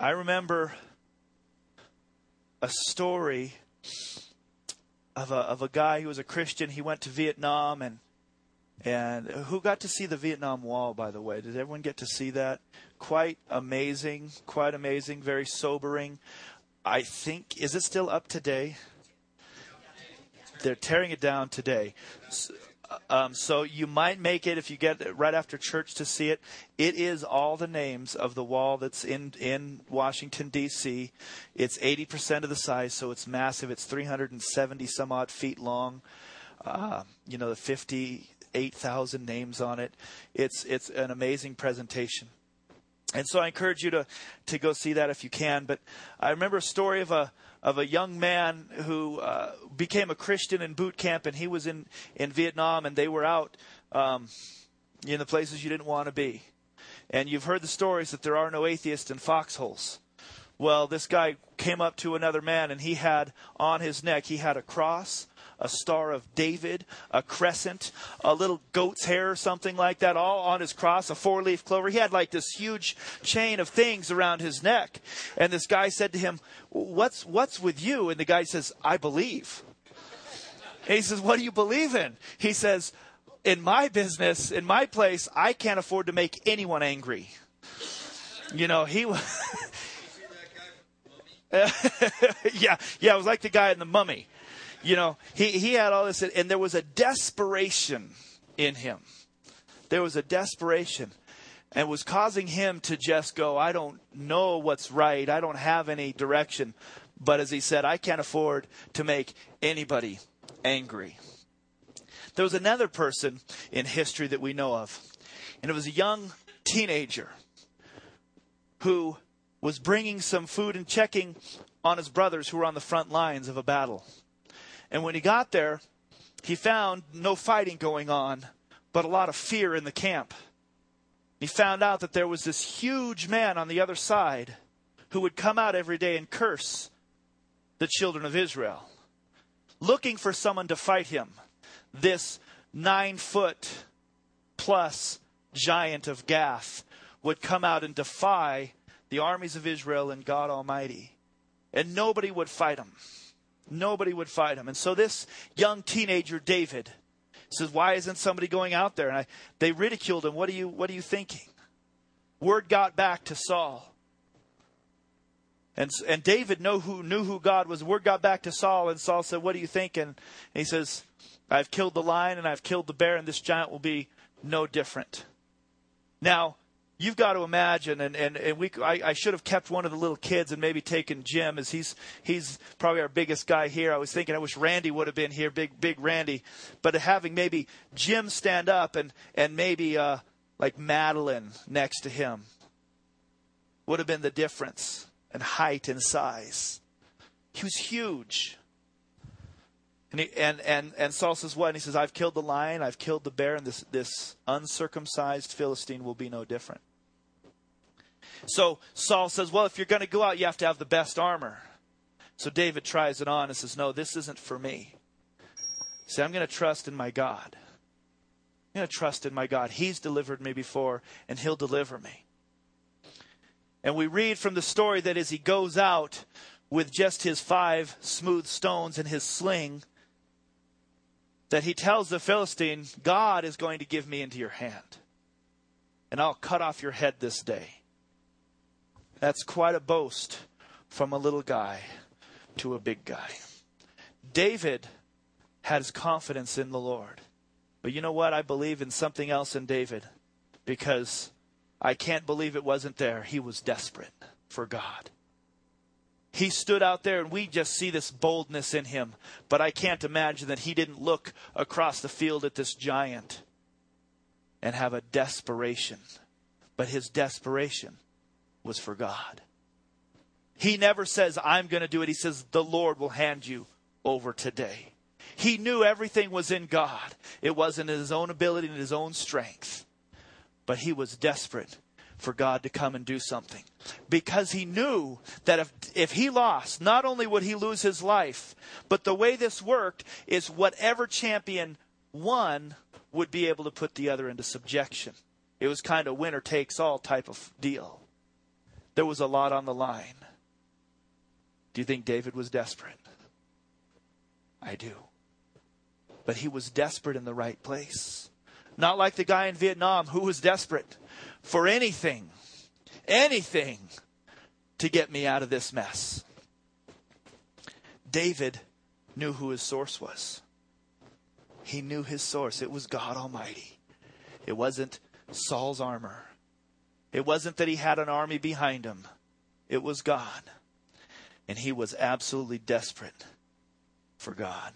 I remember a story of a of a guy who was a Christian. He went to Vietnam and and who got to see the Vietnam Wall, by the way? Did everyone get to see that? Quite amazing, quite amazing, very sobering. I think is it still up today? They're tearing it down today. Um, so you might make it if you get right after church to see it. It is all the names of the wall that's in in Washington D.C. It's 80% of the size, so it's massive. It's 370 some odd feet long. Uh, you know, the 58,000 names on it. It's it's an amazing presentation. And so I encourage you to to go see that if you can. But I remember a story of a of a young man who uh, became a Christian in boot camp, and he was in in Vietnam, and they were out um, in the places you didn't want to be. And you've heard the stories that there are no atheists in foxholes. Well, this guy came up to another man, and he had on his neck he had a cross a Star of David, a crescent, a little goat's hair or something like that, all on his cross, a four leaf clover. He had like this huge chain of things around his neck. And this guy said to him, What's, what's with you? And the guy says, I believe. And he says, What do you believe in? He says, In my business, in my place, I can't afford to make anyone angry. You know, he was. yeah, yeah, it was like the guy in the mummy. You know, he, he had all this, and there was a desperation in him. There was a desperation and was causing him to just go, I don't know what's right. I don't have any direction. But as he said, I can't afford to make anybody angry. There was another person in history that we know of, and it was a young teenager who was bringing some food and checking on his brothers who were on the front lines of a battle. And when he got there, he found no fighting going on, but a lot of fear in the camp. He found out that there was this huge man on the other side who would come out every day and curse the children of Israel, looking for someone to fight him. This nine foot plus giant of Gath would come out and defy the armies of Israel and God Almighty. And nobody would fight him. Nobody would fight him. And so this young teenager, David, says, Why isn't somebody going out there? And I, they ridiculed him. What are you what are you thinking? Word got back to Saul. And, and David know who, knew who God was. Word got back to Saul, and Saul said, What are you thinking? And he says, I've killed the lion and I've killed the bear, and this giant will be no different. Now, you've got to imagine, and, and, and we, I, I, should have kept one of the little kids and maybe taken Jim, as he's, he's probably our biggest guy here. I was thinking I wish Randy would have been here, big, big Randy. But having maybe Jim stand up and, and maybe uh, like Madeline next to him would have been the difference in height and size. He was huge. And, he, and, and, and Saul says, What? And he says, I've killed the lion, I've killed the bear, and this, this uncircumcised Philistine will be no different. So Saul says, Well, if you're going to go out, you have to have the best armor. So David tries it on and says, No, this isn't for me. See, I'm going to trust in my God. I'm going to trust in my God. He's delivered me before, and He'll deliver me. And we read from the story that as he goes out with just his five smooth stones and his sling, that he tells the Philistine, God is going to give me into your hand, and I'll cut off your head this day. That's quite a boast from a little guy to a big guy. David had his confidence in the Lord. But you know what? I believe in something else in David because I can't believe it wasn't there. He was desperate for God. He stood out there and we just see this boldness in him. But I can't imagine that he didn't look across the field at this giant and have a desperation. But his desperation was for God. He never says, I'm going to do it. He says, the Lord will hand you over today. He knew everything was in God. It wasn't in his own ability and his own strength. But he was desperate for God to come and do something. Because he knew that if, if he lost, not only would he lose his life, but the way this worked is whatever champion won would be able to put the other into subjection. It was kind of winner takes all type of deal. There was a lot on the line. Do you think David was desperate? I do. But he was desperate in the right place. Not like the guy in Vietnam who was desperate for anything, anything to get me out of this mess. David knew who his source was. He knew his source. It was God Almighty. It wasn't Saul's armor. It wasn't that he had an army behind him. It was God. And he was absolutely desperate for God.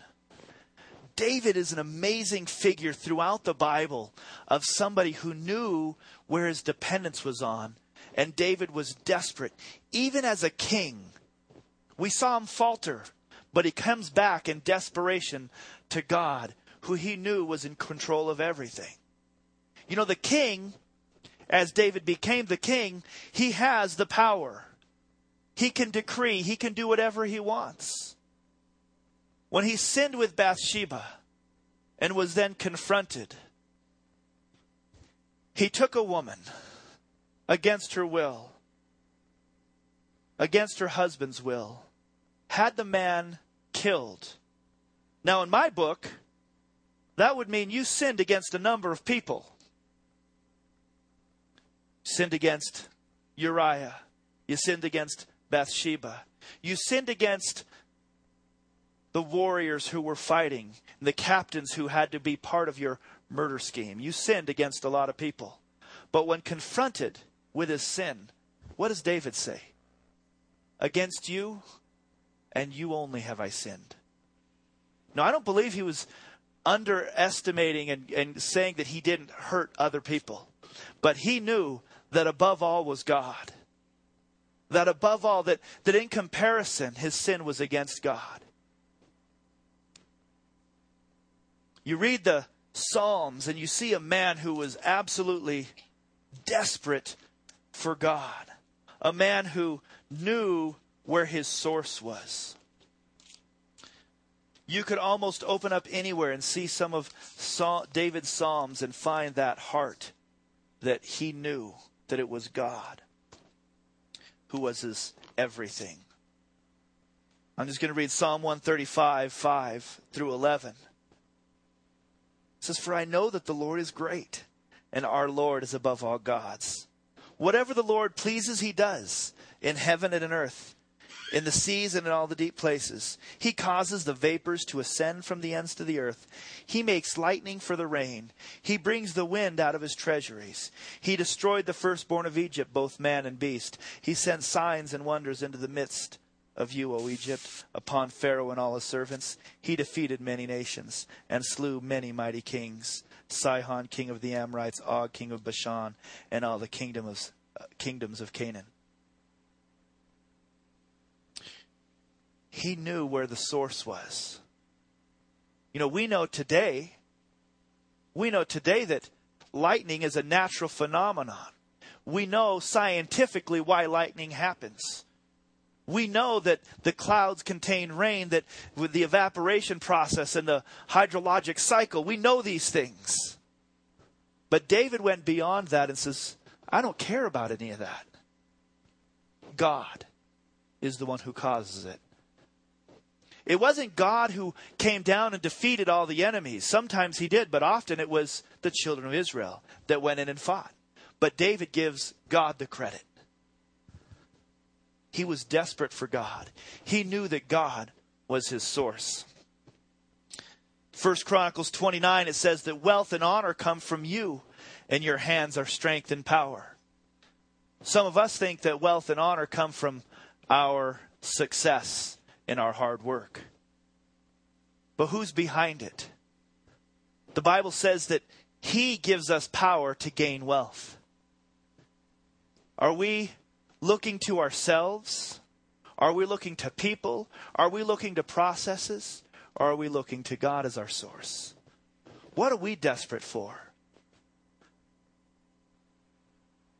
David is an amazing figure throughout the Bible of somebody who knew where his dependence was on. And David was desperate. Even as a king, we saw him falter, but he comes back in desperation to God, who he knew was in control of everything. You know, the king, as David became the king, he has the power. He can decree, he can do whatever he wants. When he sinned with Bathsheba and was then confronted, he took a woman against her will, against her husband's will, had the man killed. Now, in my book, that would mean you sinned against a number of people. Sinned against Uriah. You sinned against Bathsheba. You sinned against the warriors who were fighting, the captains who had to be part of your murder scheme. You sinned against a lot of people. But when confronted with his sin, what does David say? Against you and you only have I sinned. Now, I don't believe he was underestimating and, and saying that he didn't hurt other people, but he knew that above all was God. That above all, that, that in comparison, his sin was against God. You read the Psalms and you see a man who was absolutely desperate for God, a man who knew where his source was. You could almost open up anywhere and see some of David's Psalms and find that heart that he knew that it was God who was his everything. I'm just going to read Psalm 135, 5 through 11. It says, For I know that the Lord is great, and our Lord is above all gods. Whatever the Lord pleases, he does, in heaven and in earth, in the seas and in all the deep places. He causes the vapors to ascend from the ends to the earth. He makes lightning for the rain. He brings the wind out of his treasuries. He destroyed the firstborn of Egypt, both man and beast. He sent signs and wonders into the midst of you, O Egypt, upon Pharaoh and all his servants. He defeated many nations and slew many mighty kings. Sihon, king of the Amorites, Og, king of Bashan, and all the kingdom of, uh, kingdoms of Canaan. He knew where the source was. You know, we know today, we know today that lightning is a natural phenomenon. We know scientifically why lightning happens. We know that the clouds contain rain, that with the evaporation process and the hydrologic cycle, we know these things. But David went beyond that and says, I don't care about any of that. God is the one who causes it. It wasn't God who came down and defeated all the enemies. Sometimes he did, but often it was the children of Israel that went in and fought. But David gives God the credit. He was desperate for God. He knew that God was his source. First Chronicles 29 it says that wealth and honor come from you and your hands are strength and power. Some of us think that wealth and honor come from our success in our hard work. But who's behind it? The Bible says that he gives us power to gain wealth. Are we looking to ourselves? Are we looking to people? Are we looking to processes? Or are we looking to God as our source? What are we desperate for?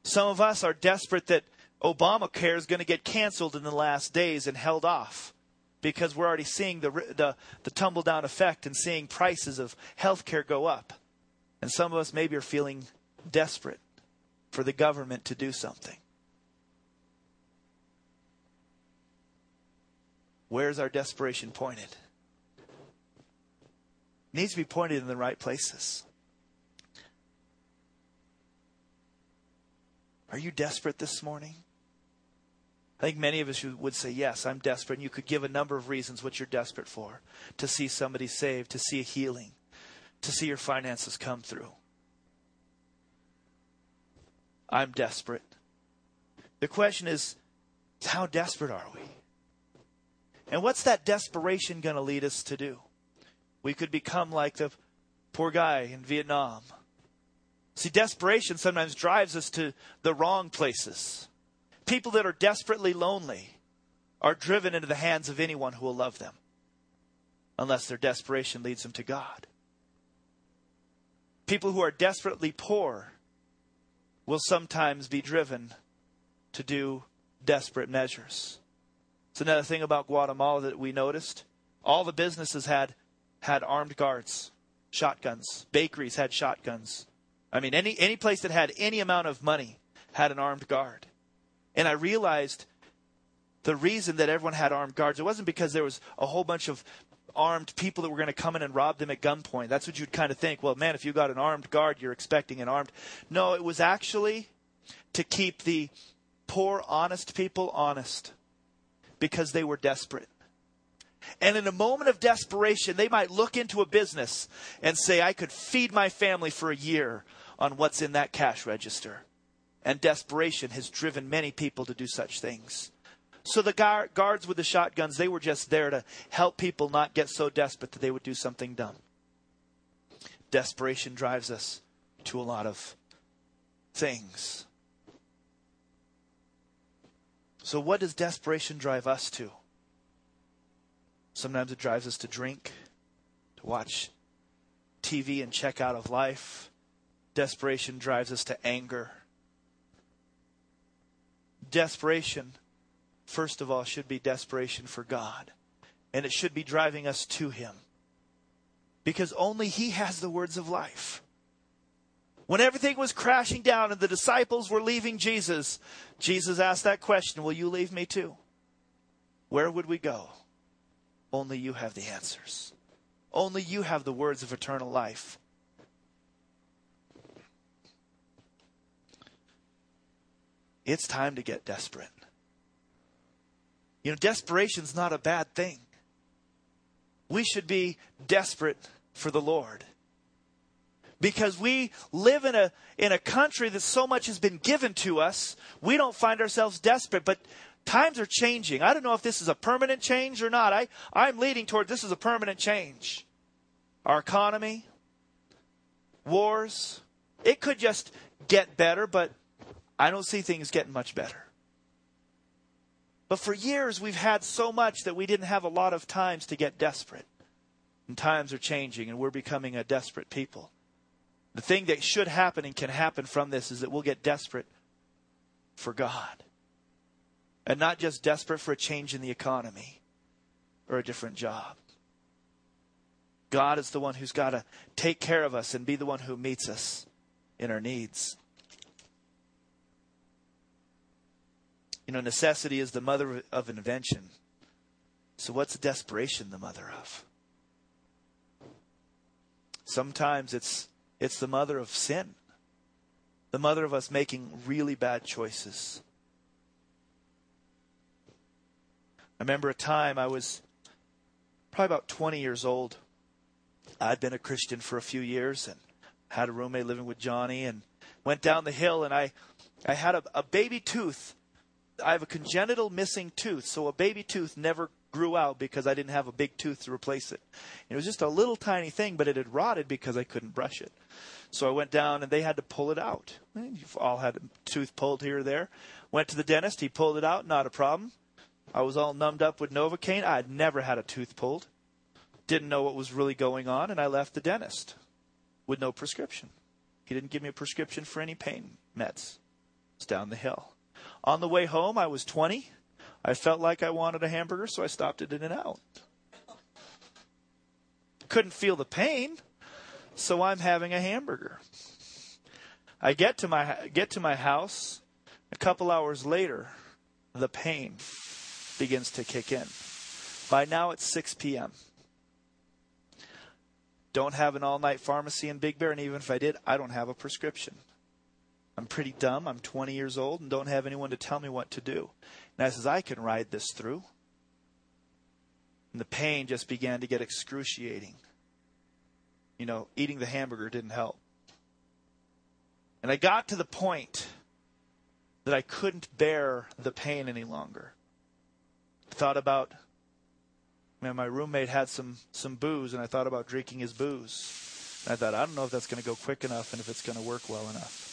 Some of us are desperate that Obamacare is going to get canceled in the last days and held off because we're already seeing the, the, the tumble down effect and seeing prices of health care go up. And some of us maybe are feeling desperate for the government to do something. Where's our desperation pointed? It needs to be pointed in the right places. Are you desperate this morning? I think many of us would say, Yes, I'm desperate. And you could give a number of reasons what you're desperate for to see somebody saved, to see a healing, to see your finances come through. I'm desperate. The question is, how desperate are we? And what's that desperation going to lead us to do? We could become like the poor guy in Vietnam. See, desperation sometimes drives us to the wrong places. People that are desperately lonely are driven into the hands of anyone who will love them, unless their desperation leads them to God. People who are desperately poor will sometimes be driven to do desperate measures. It's another thing about Guatemala that we noticed. All the businesses had had armed guards, shotguns. Bakeries had shotguns. I mean, any any place that had any amount of money had an armed guard. And I realized the reason that everyone had armed guards, it wasn't because there was a whole bunch of armed people that were going to come in and rob them at gunpoint. That's what you'd kind of think. Well, man, if you got an armed guard, you're expecting an armed. No, it was actually to keep the poor, honest people honest because they were desperate. And in a moment of desperation, they might look into a business and say, I could feed my family for a year on what's in that cash register and desperation has driven many people to do such things. So the guards with the shotguns, they were just there to help people not get so desperate that they would do something dumb. Desperation drives us to a lot of things. So, what does desperation drive us to? Sometimes it drives us to drink, to watch TV and check out of life. Desperation drives us to anger, desperation, first of all, should be desperation for God. And it should be driving us to Him. Because only He has the words of life. When everything was crashing down and the disciples were leaving Jesus, Jesus asked that question Will you leave me too? Where would we go? Only you have the answers. Only you have the words of eternal life. It's time to get desperate. You know, desperation's not a bad thing. We should be desperate for the Lord. Because we live in a in a country that so much has been given to us, we don't find ourselves desperate, but times are changing. I don't know if this is a permanent change or not. I, I'm leading toward this is a permanent change. Our economy, wars, it could just get better, but I don't see things getting much better. But for years, we've had so much that we didn't have a lot of times to get desperate. And times are changing, and we're becoming a desperate people. The thing that should happen and can happen from this is that we'll get desperate for God. And not just desperate for a change in the economy or a different job. God is the one who's got to take care of us and be the one who meets us in our needs. You know, necessity is the mother of invention. So, what's desperation the mother of? Sometimes it's it's the mother of sin, the mother of us making really bad choices. I remember a time I was probably about 20 years old. I'd been a Christian for a few years and had a roommate living with Johnny and went down the hill and I I had a, a baby tooth I have a congenital missing tooth, so a baby tooth never grew out because I didn't have a big tooth to replace it. It was just a little tiny thing, but it had rotted because I couldn't brush it. So I went down and they had to pull it out. You've all had a tooth pulled here or there. Went to the dentist, he pulled it out, not a problem. I was all numbed up with Novocaine. I had never had a tooth pulled. Didn't know what was really going on, and I left the dentist with no prescription. He didn't give me a prescription for any pain meds. It's down the hill. On the way home, I was 20. I felt like I wanted a hamburger, so I stopped at In-N-Out. Couldn't feel the pain, so I'm having a hamburger. I get to my get to my house. A couple hours later, the pain begins to kick in. By now it's 6 p.m. Don't have an all night pharmacy in Big Bear, and even if I did, I don't have a prescription. I'm pretty dumb. I'm 20 years old and don't have anyone to tell me what to do. And I says, I can ride this through. And the pain just began to get excruciating. You know, eating the hamburger didn't help. And I got to the point that I couldn't bear the pain any longer. Thought about man, my roommate had some some booze and I thought about drinking his booze. And I thought, I don't know if that's going to go quick enough and if it's going to work well enough.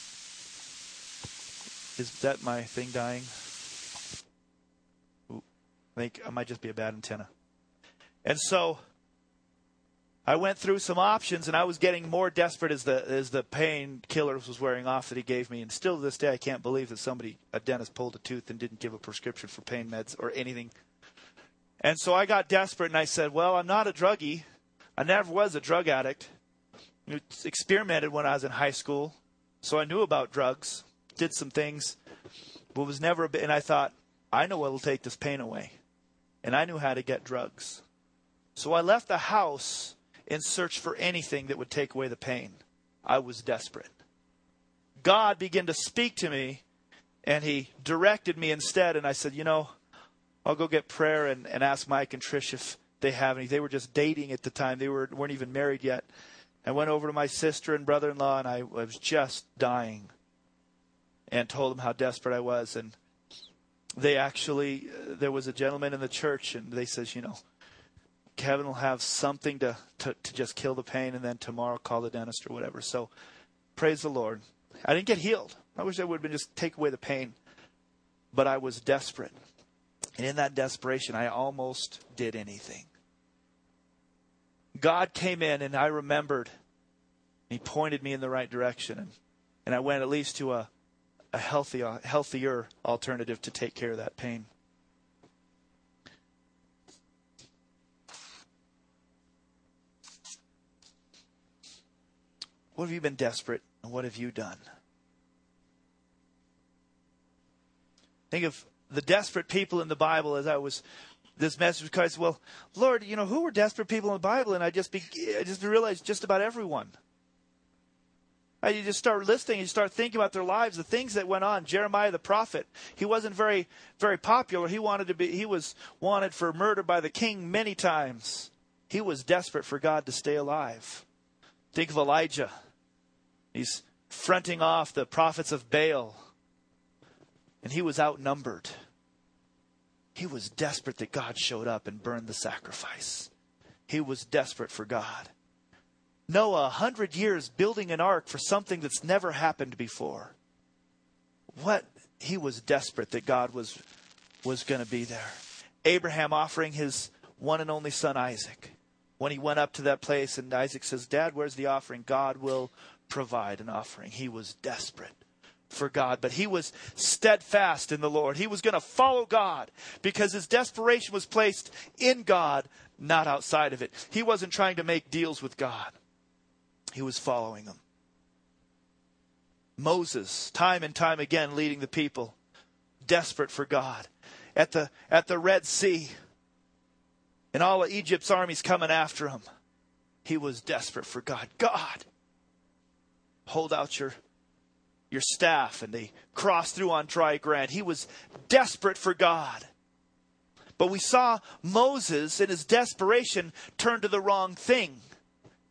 Is that my thing dying? I think I might just be a bad antenna. And so I went through some options, and I was getting more desperate as the as the painkillers was wearing off that he gave me. And still to this day, I can't believe that somebody, a dentist, pulled a tooth and didn't give a prescription for pain meds or anything. And so I got desperate, and I said, "Well, I'm not a druggie. I never was a drug addict. I experimented when I was in high school, so I knew about drugs, did some things, but was never a bit. And I thought, I know what'll take this pain away, and I knew how to get drugs. So I left the house." in search for anything that would take away the pain. I was desperate. God began to speak to me and he directed me instead. And I said, You know, I'll go get prayer and, and ask Mike and Trish if they have any. They were just dating at the time, they were, weren't even married yet. I went over to my sister and brother in law and I was just dying and told them how desperate I was. And they actually, uh, there was a gentleman in the church and they says, You know, Kevin will have something to, to, to just kill the pain and then tomorrow call the dentist or whatever. So praise the Lord. I didn't get healed. I wish I would have been just take away the pain. But I was desperate. And in that desperation, I almost did anything. God came in and I remembered. He pointed me in the right direction. And, and I went at least to a, a healthy, uh, healthier alternative to take care of that pain. What have you been desperate and what have you done? Think of the desperate people in the Bible as I was this message because well, Lord, you know, who were desperate people in the Bible? And I just be, I just realized just about everyone. I, you just start listing, you start thinking about their lives, the things that went on. Jeremiah the prophet, he wasn't very, very popular. He wanted to be, he was wanted for murder by the king many times. He was desperate for God to stay alive. Think of Elijah. He's fronting off the prophets of Baal. And he was outnumbered. He was desperate that God showed up and burned the sacrifice. He was desperate for God. Noah, a hundred years building an ark for something that's never happened before. What he was desperate that God was was going to be there. Abraham offering his one and only son Isaac. When he went up to that place and Isaac says, "Dad, where's the offering? God will provide an offering. He was desperate for God, but he was steadfast in the Lord. He was going to follow God because his desperation was placed in God, not outside of it. He wasn't trying to make deals with God, he was following him. Moses, time and time again, leading the people, desperate for God. At the, at the Red Sea, and all of Egypt's armies coming after him, he was desperate for God. God, hold out your your staff and they crossed through on dry ground. He was desperate for God. But we saw Moses in his desperation turn to the wrong thing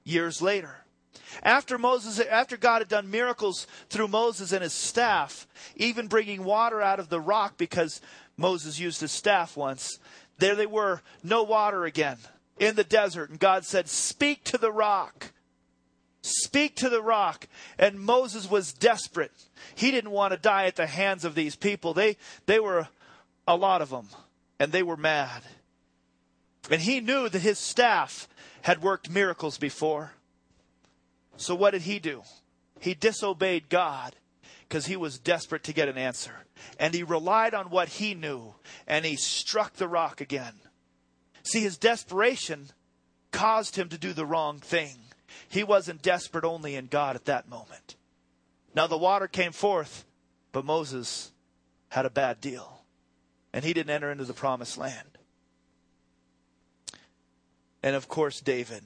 years later. After Moses, after God had done miracles through Moses and his staff, even bringing water out of the rock because Moses used his staff once, there they were, no water again in the desert. And God said, Speak to the rock. Speak to the rock. And Moses was desperate. He didn't want to die at the hands of these people. They, they were a lot of them, and they were mad. And he knew that his staff had worked miracles before. So what did he do? He disobeyed God because he was desperate to get an answer. And he relied on what he knew, and he struck the rock again. See, his desperation caused him to do the wrong thing. He wasn't desperate only in God at that moment. Now the water came forth, but Moses had a bad deal, and he didn't enter into the promised land. and of course, David.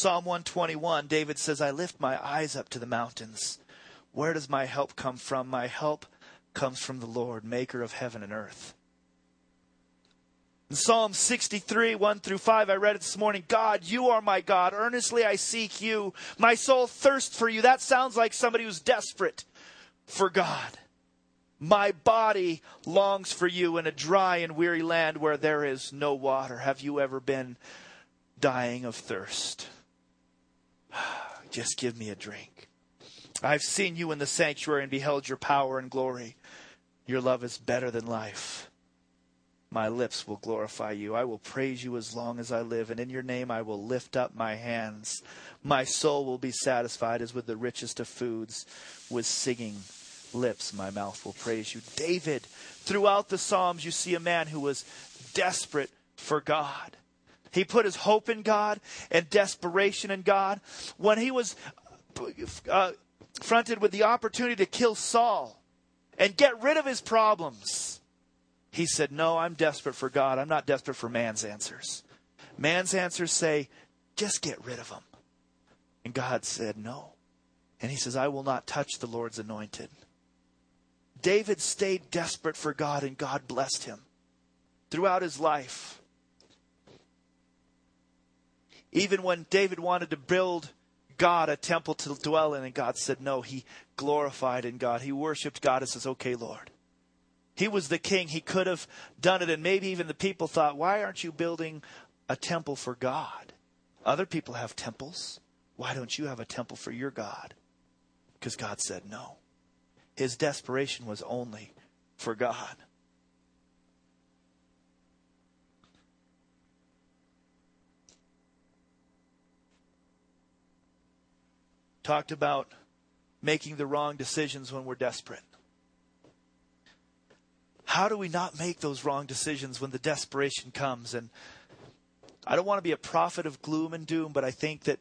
Psalm 121, David says, I lift my eyes up to the mountains. Where does my help come from? My help comes from the Lord, maker of heaven and earth. In Psalm 63, 1 through 5, I read it this morning. God, you are my God. Earnestly I seek you. My soul thirsts for you. That sounds like somebody who's desperate for God. My body longs for you in a dry and weary land where there is no water. Have you ever been dying of thirst? Just give me a drink. I've seen you in the sanctuary and beheld your power and glory. Your love is better than life. My lips will glorify you. I will praise you as long as I live, and in your name I will lift up my hands. My soul will be satisfied as with the richest of foods. With singing lips, my mouth will praise you. David, throughout the Psalms, you see a man who was desperate for God. He put his hope in God and desperation in God. When he was uh, fronted with the opportunity to kill Saul and get rid of his problems, he said, No, I'm desperate for God. I'm not desperate for man's answers. Man's answers say, Just get rid of him. And God said, No. And he says, I will not touch the Lord's anointed. David stayed desperate for God, and God blessed him throughout his life. Even when David wanted to build God a temple to dwell in, and God said no, he glorified in God. He worshiped God and says, Okay, Lord. He was the king. He could have done it. And maybe even the people thought, why aren't you building a temple for God? Other people have temples. Why don't you have a temple for your God? Because God said no. His desperation was only for God. Talked about making the wrong decisions when we're desperate. How do we not make those wrong decisions when the desperation comes? And I don't want to be a prophet of gloom and doom, but I think that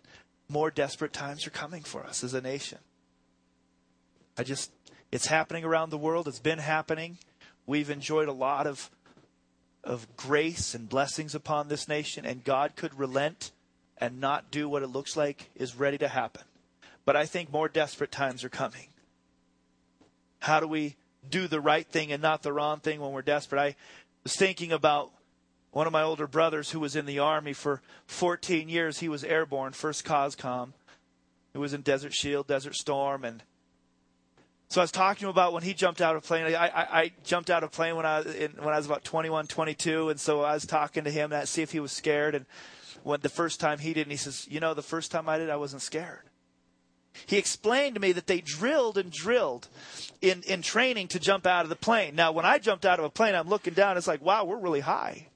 more desperate times are coming for us as a nation. I just, it's happening around the world. It's been happening. We've enjoyed a lot of, of grace and blessings upon this nation, and God could relent and not do what it looks like is ready to happen. But I think more desperate times are coming. How do we do the right thing and not the wrong thing when we're desperate. I was thinking about one of my older brothers who was in the Army for 14 years. He was airborne, first COSCOM. He was in Desert Shield, Desert Storm, and so I was talking to him about when he jumped out of a plane. I, I, I jumped out of a plane when I, in, when I was about 21, 22, and so I was talking to him to see if he was scared. And when the first time he did, and he says, "You know, the first time I did, I wasn't scared." He explained to me that they drilled and drilled in, in training to jump out of the plane. Now, when I jumped out of a plane, I'm looking down, it's like, wow, we're really high.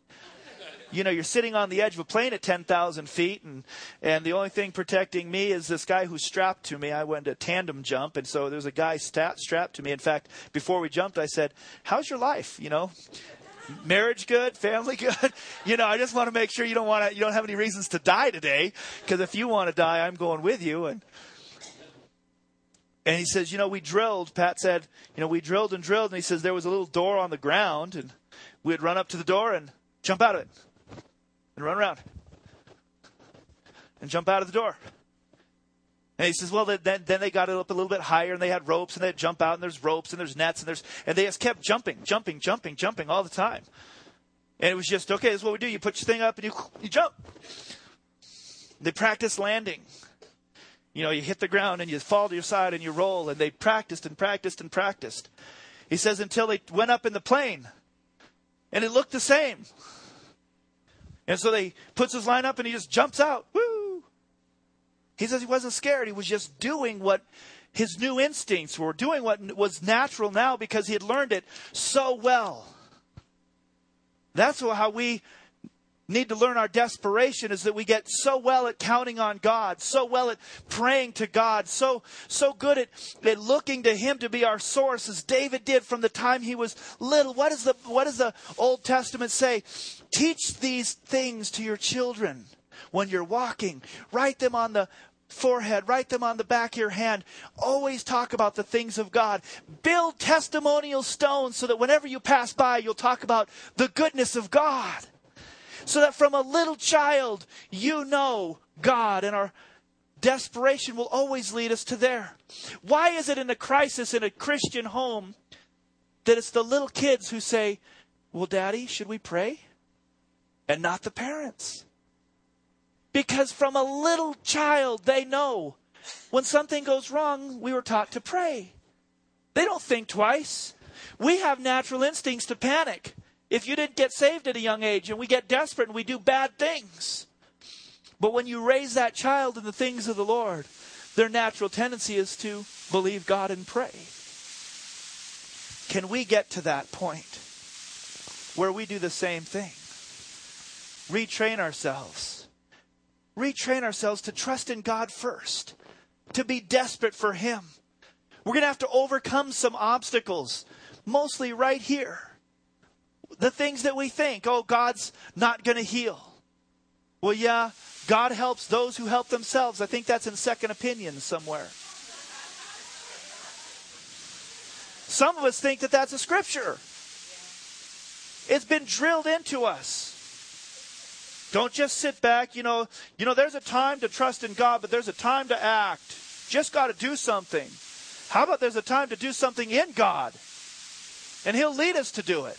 You know, you're sitting on the edge of a plane at 10,000 feet, and, and the only thing protecting me is this guy who's strapped to me. I went to tandem jump, and so there's a guy strapped to me. In fact, before we jumped, I said, How's your life? You know, marriage good family good you know i just want to make sure you don't want to you don't have any reasons to die today because if you want to die i'm going with you and and he says, you know, we drilled. Pat said, you know, we drilled and drilled. And he says there was a little door on the ground, and we'd run up to the door and jump out of it, and run around, and jump out of the door. And he says, well, then, then they got it up a little bit higher, and they had ropes, and they'd jump out, and there's ropes, and there's nets, and there's, and they just kept jumping, jumping, jumping, jumping all the time. And it was just, okay, this is what we do. You put your thing up, and you, you jump. They practice landing you know, you hit the ground and you fall to your side and you roll, and they practiced and practiced and practiced. He says until they went up in the plane, and it looked the same. And so they puts his line up and he just jumps out. Woo! He says he wasn't scared. He was just doing what his new instincts were, doing what was natural now because he had learned it so well. That's how we need to learn our desperation is that we get so well at counting on God, so well at praying to God, so so good at, at looking to Him to be our source, as David did from the time he was little. What does the what does the Old Testament say? Teach these things to your children when you're walking. Write them on the forehead, write them on the back of your hand. Always talk about the things of God. Build testimonial stones so that whenever you pass by, you'll talk about the goodness of God. So that from a little child, you know God and our desperation will always lead us to there. Why is it in a crisis in a Christian home that it's the little kids who say, Well, Daddy, should we pray? And not the parents. Because from a little child, they know when something goes wrong, we were taught to pray. They don't think twice. We have natural instincts to panic if you didn't get saved at a young age and we get desperate and we do bad things. But when you raise that child in the things of the Lord, their natural tendency is to believe God and pray. Can we get to that point where we do the same thing? Retrain ourselves. Retrain ourselves to trust in God first, to be desperate for Him. We're going to have to overcome some obstacles, mostly right here. The things that we think, oh, God's not going to heal. Well, yeah, God helps those who help themselves. I think that's in Second Opinion somewhere. Some of us think that that's a scripture. It's been drilled into us. Don't just sit back, you know, you know there's a time to trust in God, but there's a time to act. Just got to do something. How about there's a time to do something in God? And he'll lead us to do it.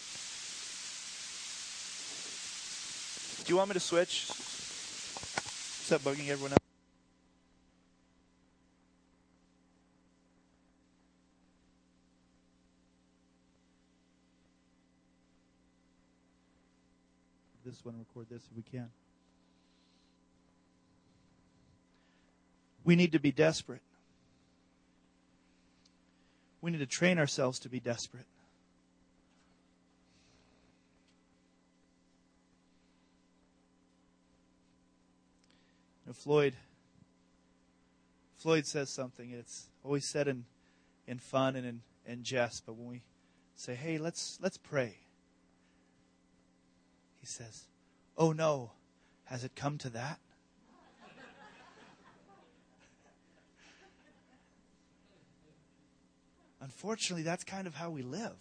Do you want me to switch? That bugging everyone else? This one, record this if we can. We need to be desperate. We need to train ourselves to be desperate. Know, Floyd Floyd says something. It's always said in, in fun and in, in jest, but when we say, hey, let's let's pray. He says, Oh no, has it come to that? Unfortunately, that's kind of how we live.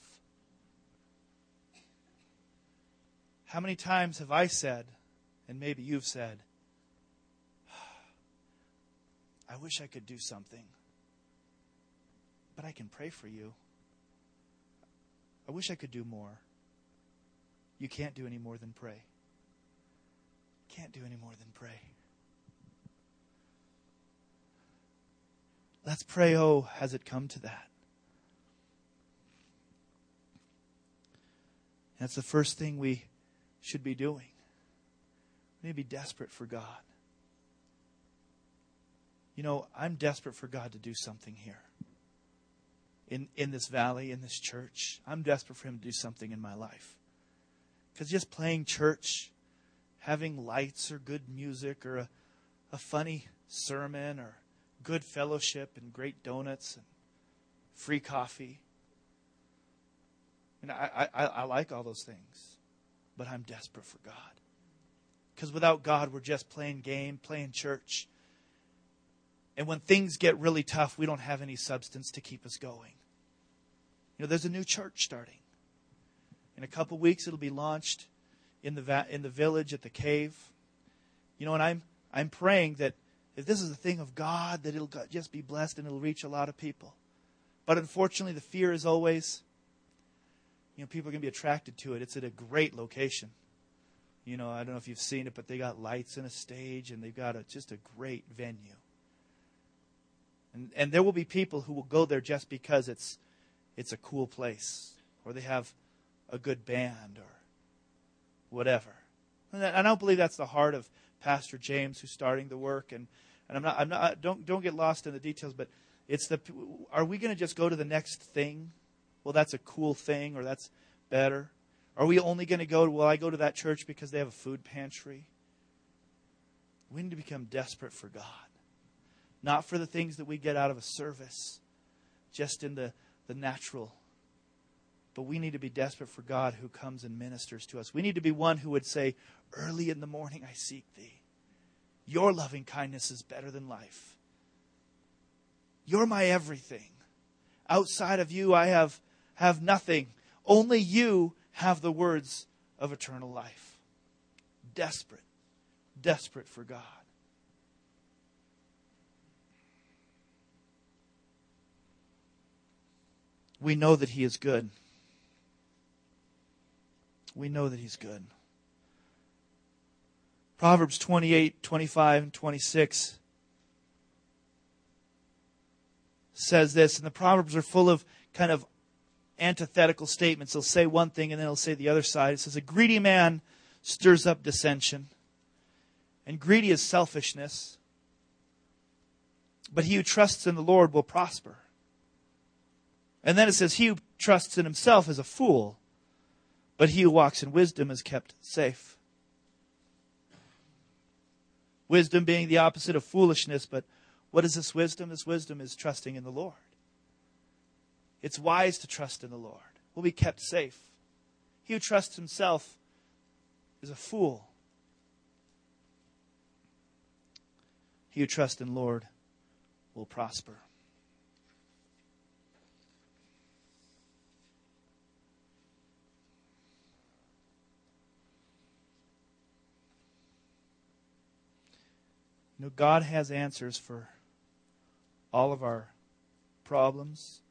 How many times have I said, and maybe you've said, I wish I could do something, but I can pray for you. I wish I could do more. You can't do any more than pray. Can't do any more than pray. Let's pray, oh, has it come to that? That's the first thing we should be doing. We need to be desperate for God. You know, I'm desperate for God to do something here. In, in this valley, in this church. I'm desperate for Him to do something in my life. Because just playing church, having lights or good music or a, a funny sermon or good fellowship and great donuts and free coffee and I, I, I like all those things, but I'm desperate for God. Because without God, we're just playing game, playing church. And when things get really tough, we don't have any substance to keep us going. You know, there's a new church starting. In a couple weeks, it'll be launched in the va- in the village at the cave. You know, and I'm I'm praying that if this is a thing of God, that it'll just be blessed and it'll reach a lot of people. But unfortunately, the fear is always you know, people are going to be attracted to it. It's at a great location. You know, I don't know if you've seen it, but they got lights and a stage, and they've got a, just a great venue. And, and there will be people who will go there just because it's, it's a cool place, or they have a good band, or whatever. And I don't believe that's the heart of Pastor James, who's starting the work. And, and I'm not, I'm not, don't, don't get lost in the details, but it's the, are we going to just go to the next thing? well, that's a cool thing or that's better? Are we only going to go, well, I go to that church because they have a food pantry? We need to become desperate for God. Not for the things that we get out of a service, just in the, the natural. But we need to be desperate for God who comes and ministers to us. We need to be one who would say, Early in the morning I seek thee. Your loving kindness is better than life. You're my everything. Outside of you, I have have nothing. Only you have the words of eternal life. desperate, desperate for God. We know that He is good. We know that He's good. Proverbs 28, 25, and 26 says this, and the Proverbs are full of kind of antithetical statements. He'll say one thing and then he'll say the other side. It says, A greedy man stirs up dissension, and greedy is selfishness. But he who trusts in the Lord will prosper. And then it says, He who trusts in himself is a fool, but he who walks in wisdom is kept safe. Wisdom being the opposite of foolishness, but what is this wisdom? This wisdom is trusting in the Lord. It's wise to trust in the Lord. We'll be kept safe. He who trusts himself is a fool. He who trusts in Lord will prosper. Know, God has answers for all of our problems.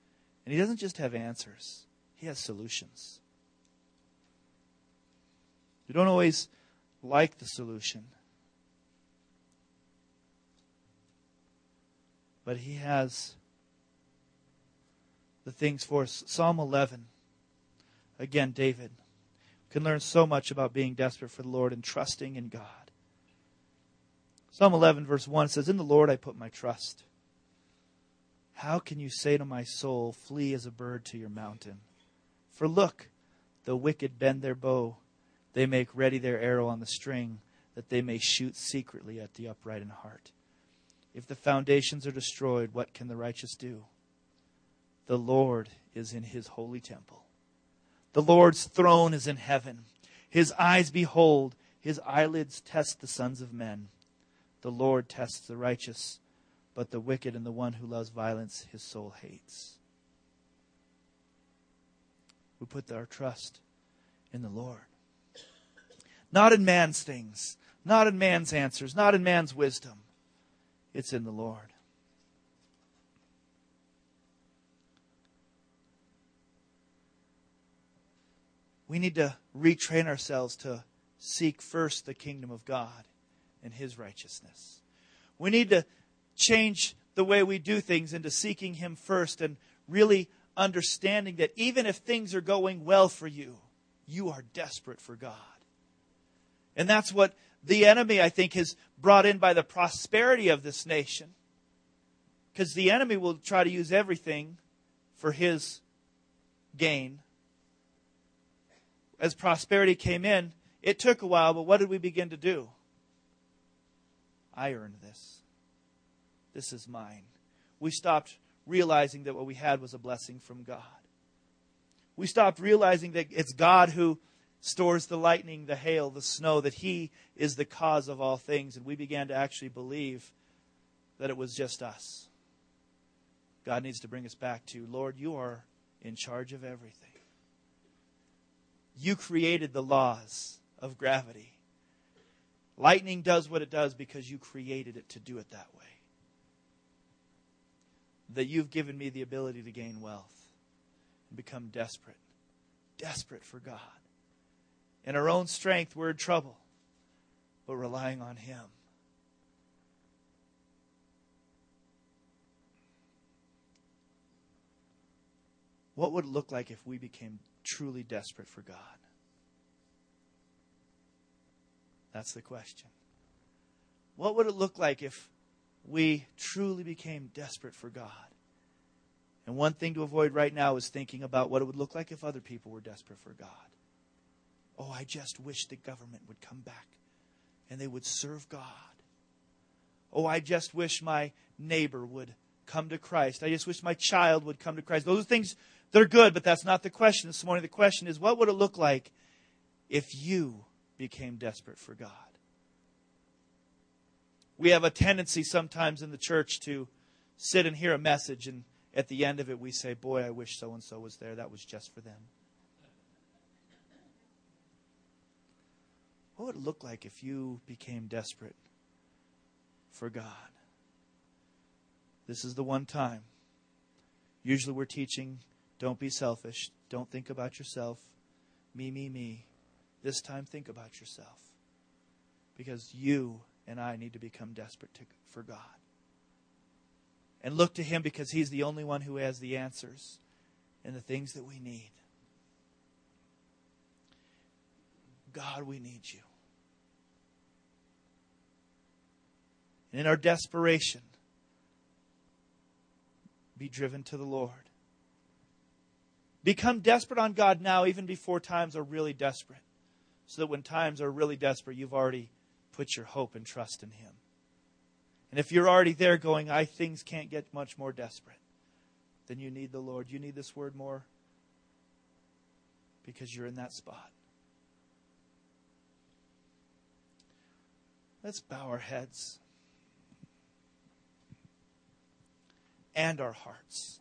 And He doesn't just have answers, He has solutions. We don't always like the solution, but He has the things for us. Psalm 11, again, David can learn so much about being desperate for the Lord and trusting in God. Psalm 11, verse 1 says, In the Lord I put my trust. How can you say to my soul, Flee as a bird to your mountain? For look, the wicked bend their bow, they make ready their arrow on the string, that they may shoot secretly at the upright in heart. If the foundations are destroyed, what can the righteous do? The Lord is in his holy temple. The Lord's throne is in heaven. His eyes behold, his eyelids test the sons of men. The Lord tests the righteous but the wicked and the one who loves violence his soul hates. We put our trust in the Lord. Not in man's things, not in man's answers, not in man's wisdom. It's in the Lord. We need to retrain ourselves to seek first the kingdom of God and his righteousness. We need to change the way we do things into seeking Him first and really understanding that even if things are going well for you, you are desperate for God. And that's what the enemy, I think, has brought in by the prosperity of this nation. Because the enemy will try to use everything for his gain. As prosperity came in, it took a while, but what did we begin to do? I earned this. This is mine. We stopped realizing that what we had was a blessing from God. We stopped realizing that it's God who stores the lightning, the hail, the snow, that He is the cause of all things. And we began to actually believe that it was just us. God needs to bring us back to, Lord, you are in charge of everything. You created the laws of gravity. Lightning does what it does because you created it to do it that way that you've given me the ability to gain wealth and become desperate, desperate for God. In our own strength, we're in trouble, but relying on Him. What would it look like if we became truly desperate for God? That's the question. What would it look like if we truly became desperate for God. And one thing to avoid right now is thinking about what it would look like if other people were desperate for God. Oh, I just wish the government would come back and they would serve God. Oh, I just wish my neighbor would come to Christ. I just wish my child would come to Christ. Those are things, that are good, but that's not the question this morning. The question is, what would it look like if you became desperate for God? We have a tendency sometimes in the church to sit and hear a message, and at the end of it, we say, Boy, I wish so and so was there. That was just for them. What would it look like if you became desperate for God? This is the one time. Usually we're teaching don't be selfish, don't think about yourself, me, me, me. This time, think about yourself. Because you and I need to become desperate to, for God. And look to Him because He's the only one who has the answers and the things that we need. God, we need you. And in our desperation, be driven to the Lord. Become desperate on God now, even before times are really desperate. So that when times are really desperate, you've already put your hope and trust in Him. And if you're already there going, I things can't get much more desperate, then you need the Lord. You need this word more because you're in that spot. Let's bow our heads and our hearts.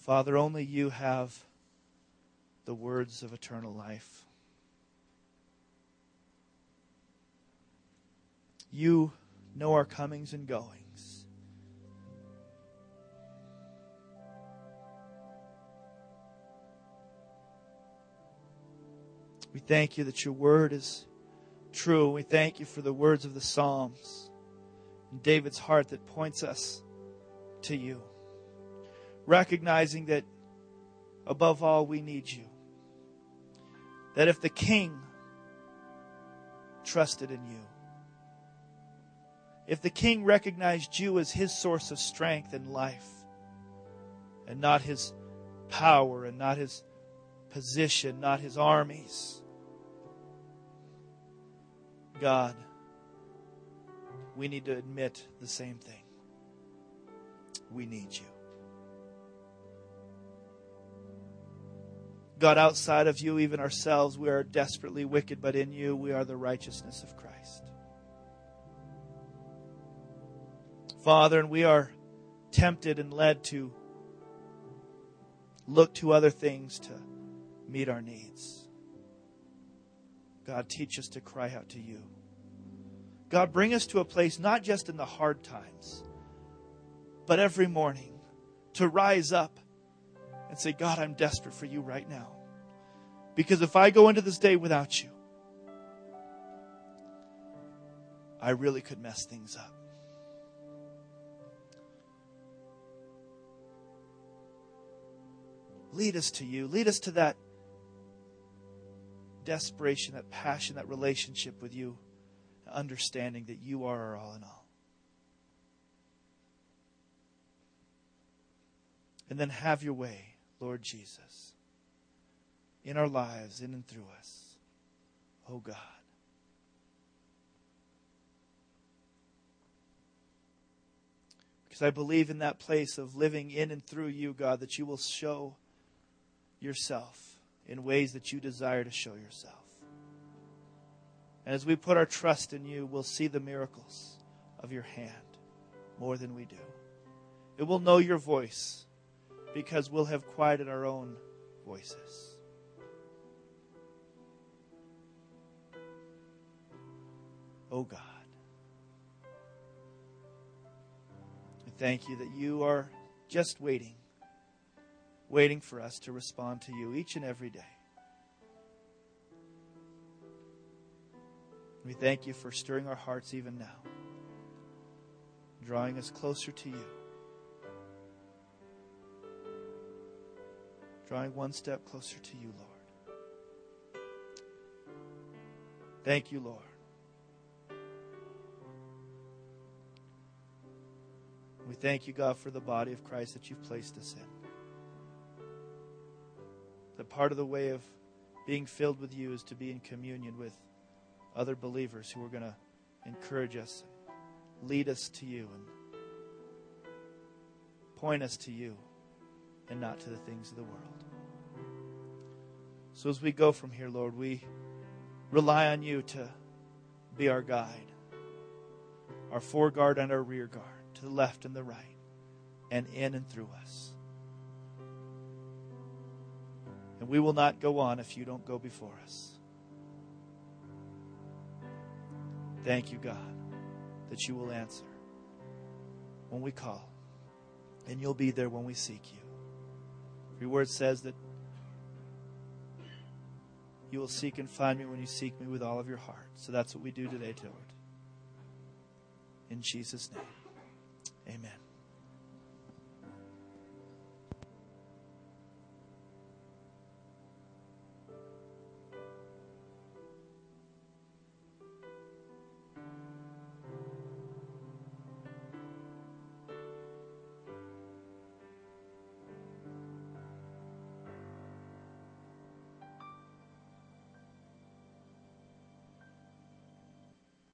Father, only you have the words of eternal life. You know our comings and goings. We thank you that your word is true. We thank you for the words of the Psalms and David's heart that points us to you recognizing that above all, we need you. That if the king trusted in you, if the king recognized you as his source of strength and life, and not his power, and not his position, not his armies, God, we need to admit the same thing. We need you. God, outside of you, even ourselves, we are desperately wicked, but in you, we are the righteousness of Christ. Father, and we are tempted and led to look to other things to meet our needs. God, teach us to cry out to you. God, bring us to a place not just in the hard times, but every morning to rise up and say, God, I'm desperate for you right now. Because if I go into this day without you, I really could mess things up. Lead us to you. Lead us to that desperation, that passion, that relationship with you, understanding that you are our all in all. And then have your way. Lord Jesus, in our lives, in and through us. Oh God. Because I believe in that place of living in and through you, God, that you will show yourself in ways that you desire to show yourself. And as we put our trust in you, we'll see the miracles of your hand more than we do. It will know your voice because we'll have quieted our own voices. Oh God, I thank you that you are just waiting, waiting for us to respond to you each and every day. We thank you for stirring our hearts even now, drawing us closer to you. Drawing one step closer to you, Lord. Thank you, Lord. We thank you, God, for the body of Christ that you've placed us in. That part of the way of being filled with you is to be in communion with other believers who are going to encourage us, lead us to you, and point us to you and not to the things of the world. So as we go from here, Lord, we rely on you to be our guide. our foreguard and our rear guard, to the left and the right, and in and through us. And we will not go on if you don't go before us. Thank you, God, that you will answer when we call, and you'll be there when we seek you. Your word says that you will seek and find me when you seek me with all of your heart. So that's what we do today, Lord. In Jesus' name, amen.